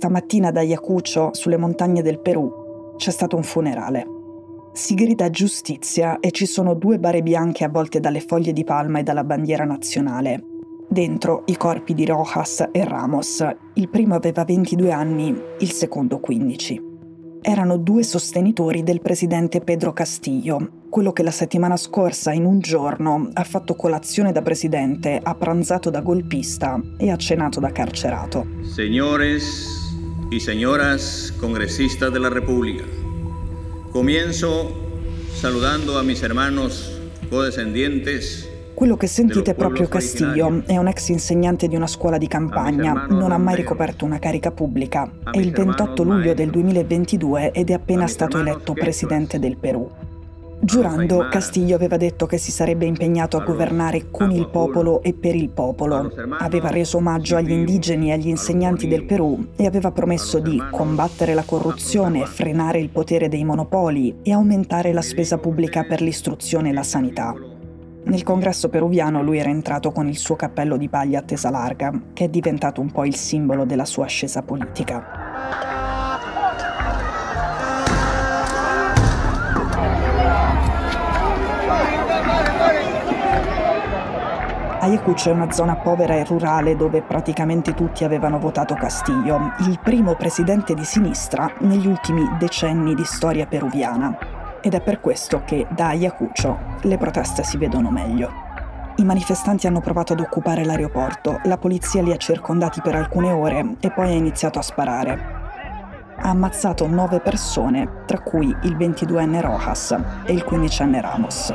stamattina da Ayacucho, sulle montagne del Perù, c'è stato un funerale. Si grida giustizia e ci sono due bare bianche avvolte dalle foglie di palma e dalla bandiera nazionale. Dentro i corpi di Rojas e Ramos. Il primo aveva 22 anni, il secondo 15 erano due sostenitori del presidente Pedro Castillo, quello che la settimana scorsa in un giorno ha fatto colazione da presidente, ha pranzato da golpista e ha cenato da carcerato. Señores y señoras congresistas de la República, comienzo saludando a mis hermanos codescendientes quello che sentite è proprio Castillo, è un ex insegnante di una scuola di campagna, non ha mai ricoperto una carica pubblica. È il 28 luglio del 2022 ed è appena stato eletto presidente del Perù. Giurando, Castillo aveva detto che si sarebbe impegnato a governare con il popolo e per il popolo. Aveva reso omaggio agli indigeni e agli insegnanti del Perù e aveva promesso di combattere la corruzione, frenare il potere dei monopoli e aumentare la spesa pubblica per l'istruzione e la sanità. Nel congresso peruviano lui era entrato con il suo cappello di paglia a tesa larga, che è diventato un po' il simbolo della sua ascesa politica. Ayacucho è una zona povera e rurale dove praticamente tutti avevano votato Castillo, il primo presidente di sinistra negli ultimi decenni di storia peruviana ed è per questo che da Ayacucho le proteste si vedono meglio. I manifestanti hanno provato ad occupare l'aeroporto, la polizia li ha circondati per alcune ore e poi ha iniziato a sparare. Ha ammazzato nove persone, tra cui il 22enne Rojas e il 15enne Ramos.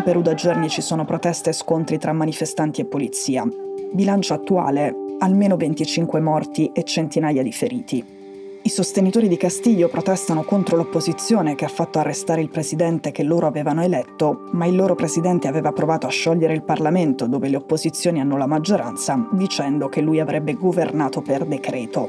In Perù da giorni ci sono proteste e scontri tra manifestanti e polizia. Bilancio attuale, almeno 25 morti e centinaia di feriti. I sostenitori di Castiglio protestano contro l'opposizione che ha fatto arrestare il presidente che loro avevano eletto, ma il loro presidente aveva provato a sciogliere il Parlamento dove le opposizioni hanno la maggioranza, dicendo che lui avrebbe governato per decreto.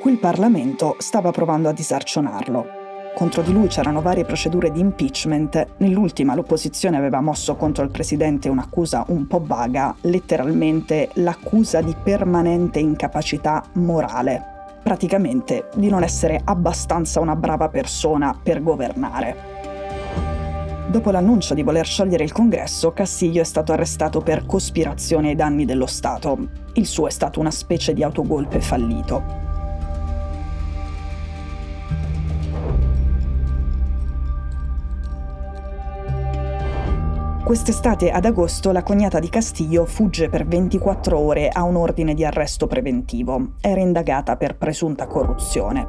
Qui il Parlamento stava provando a disarcionarlo, contro di lui c'erano varie procedure di impeachment. Nell'ultima l'opposizione aveva mosso contro il presidente un'accusa un po' vaga, letteralmente l'accusa di permanente incapacità morale. Praticamente di non essere abbastanza una brava persona per governare. Dopo l'annuncio di voler sciogliere il congresso, Castiglio è stato arrestato per cospirazione ai danni dello Stato. Il suo è stato una specie di autogolpe fallito. Quest'estate ad agosto la cognata di Castiglio fugge per 24 ore a un ordine di arresto preventivo. Era indagata per presunta corruzione.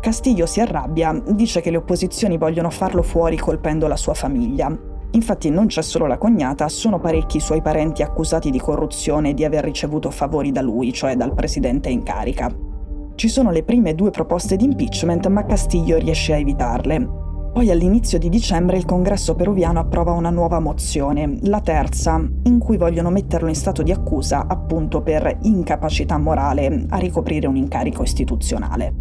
Castiglio si arrabbia, dice che le opposizioni vogliono farlo fuori colpendo la sua famiglia. Infatti non c'è solo la cognata, sono parecchi i suoi parenti accusati di corruzione e di aver ricevuto favori da lui, cioè dal presidente in carica. Ci sono le prime due proposte di impeachment, ma Castiglio riesce a evitarle. Poi all'inizio di dicembre il congresso peruviano approva una nuova mozione, la terza, in cui vogliono metterlo in stato di accusa appunto per incapacità morale a ricoprire un incarico istituzionale.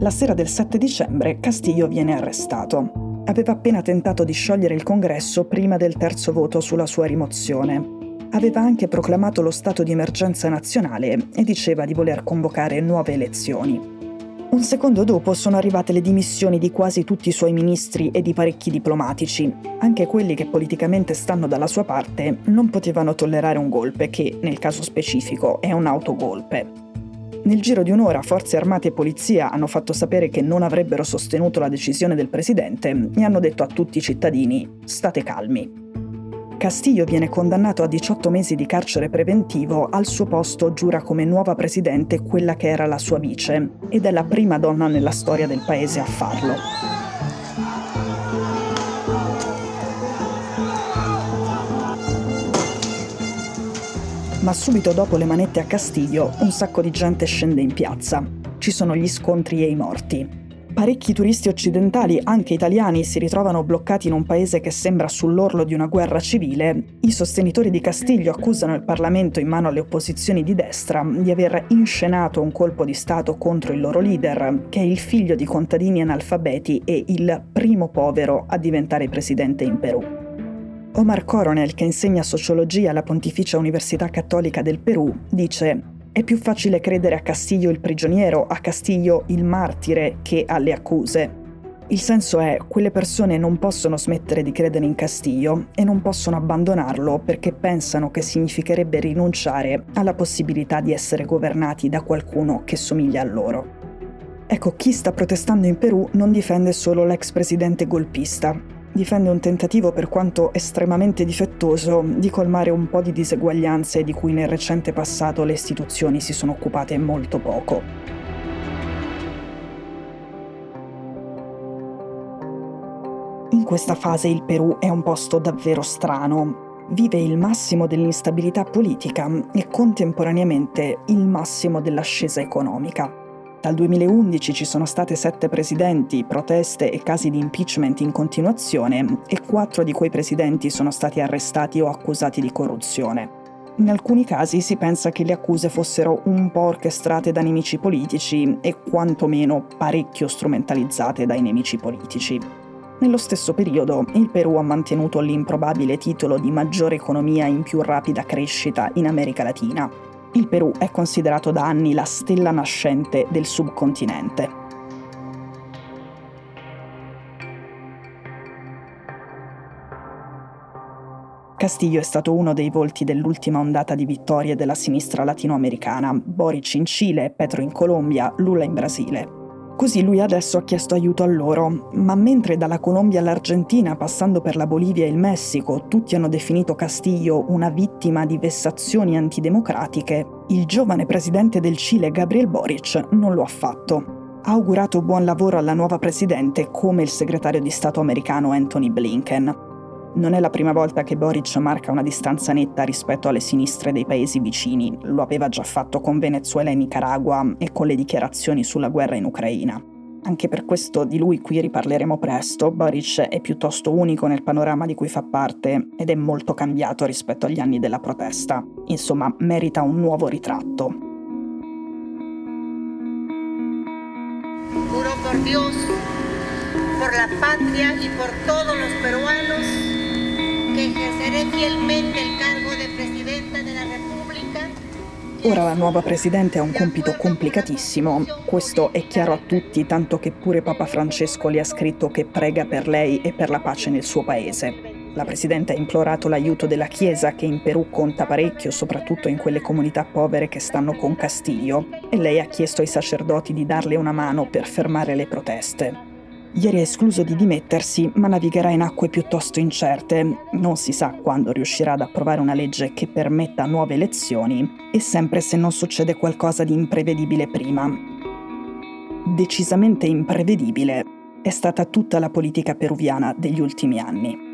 La sera del 7 dicembre Castillo viene arrestato. Aveva appena tentato di sciogliere il congresso prima del terzo voto sulla sua rimozione. Aveva anche proclamato lo stato di emergenza nazionale e diceva di voler convocare nuove elezioni. Un secondo dopo sono arrivate le dimissioni di quasi tutti i suoi ministri e di parecchi diplomatici. Anche quelli che politicamente stanno dalla sua parte non potevano tollerare un golpe che, nel caso specifico, è un autogolpe. Nel giro di un'ora forze armate e polizia hanno fatto sapere che non avrebbero sostenuto la decisione del presidente e hanno detto a tutti i cittadini state calmi. Castillo viene condannato a 18 mesi di carcere preventivo, al suo posto giura come nuova presidente quella che era la sua vice, ed è la prima donna nella storia del paese a farlo. Ma subito dopo le manette a Castiglio, un sacco di gente scende in piazza. Ci sono gli scontri e i morti. Parecchi turisti occidentali, anche italiani, si ritrovano bloccati in un paese che sembra sull'orlo di una guerra civile. I sostenitori di Castiglio accusano il Parlamento in mano alle opposizioni di destra di aver inscenato un colpo di Stato contro il loro leader, che è il figlio di contadini analfabeti e il primo povero a diventare presidente in Perù. Omar Coronel, che insegna sociologia alla Pontificia Università Cattolica del Perù, dice è più facile credere a Castiglio il prigioniero, a Castiglio il martire, che alle accuse. Il senso è, quelle persone non possono smettere di credere in Castiglio e non possono abbandonarlo perché pensano che significherebbe rinunciare alla possibilità di essere governati da qualcuno che somiglia a loro. Ecco, chi sta protestando in Perù non difende solo l'ex presidente golpista, difende un tentativo per quanto estremamente difettoso di colmare un po' di diseguaglianze di cui nel recente passato le istituzioni si sono occupate molto poco. In questa fase il Perù è un posto davvero strano. Vive il massimo dell'instabilità politica e contemporaneamente il massimo dell'ascesa economica. Dal 2011 ci sono state sette presidenti, proteste e casi di impeachment in continuazione e quattro di quei presidenti sono stati arrestati o accusati di corruzione. In alcuni casi si pensa che le accuse fossero un po' orchestrate da nemici politici e quantomeno parecchio strumentalizzate dai nemici politici. Nello stesso periodo, il Perù ha mantenuto l'improbabile titolo di maggiore economia in più rapida crescita in America Latina, il Perù è considerato da anni la stella nascente del subcontinente. Castillo è stato uno dei volti dell'ultima ondata di vittorie della sinistra latinoamericana, Boric in Cile, Petro in Colombia, Lula in Brasile. Così lui adesso ha chiesto aiuto a loro, ma mentre dalla Colombia all'Argentina, passando per la Bolivia e il Messico, tutti hanno definito Castillo una vittima di vessazioni antidemocratiche, il giovane presidente del Cile Gabriel Boric non lo ha fatto. Ha augurato buon lavoro alla nuova presidente come il segretario di Stato americano Anthony Blinken. Non è la prima volta che Boric marca una distanza netta rispetto alle sinistre dei paesi vicini, lo aveva già fatto con Venezuela e Nicaragua e con le dichiarazioni sulla guerra in Ucraina. Anche per questo di lui qui riparleremo presto, Boric è piuttosto unico nel panorama di cui fa parte ed è molto cambiato rispetto agli anni della protesta. Insomma, merita un nuovo ritratto. Juro por Dios, por la patria y por todos los peruanos Ora la nuova Presidente ha un compito complicatissimo, questo è chiaro a tutti, tanto che pure Papa Francesco le ha scritto che prega per lei e per la pace nel suo paese. La Presidente ha implorato l'aiuto della Chiesa, che in Perù conta parecchio, soprattutto in quelle comunità povere che stanno con Castiglio, e lei ha chiesto ai sacerdoti di darle una mano per fermare le proteste. Ieri ha escluso di dimettersi, ma navigherà in acque piuttosto incerte. Non si sa quando riuscirà ad approvare una legge che permetta nuove elezioni e sempre se non succede qualcosa di imprevedibile prima. Decisamente imprevedibile è stata tutta la politica peruviana degli ultimi anni.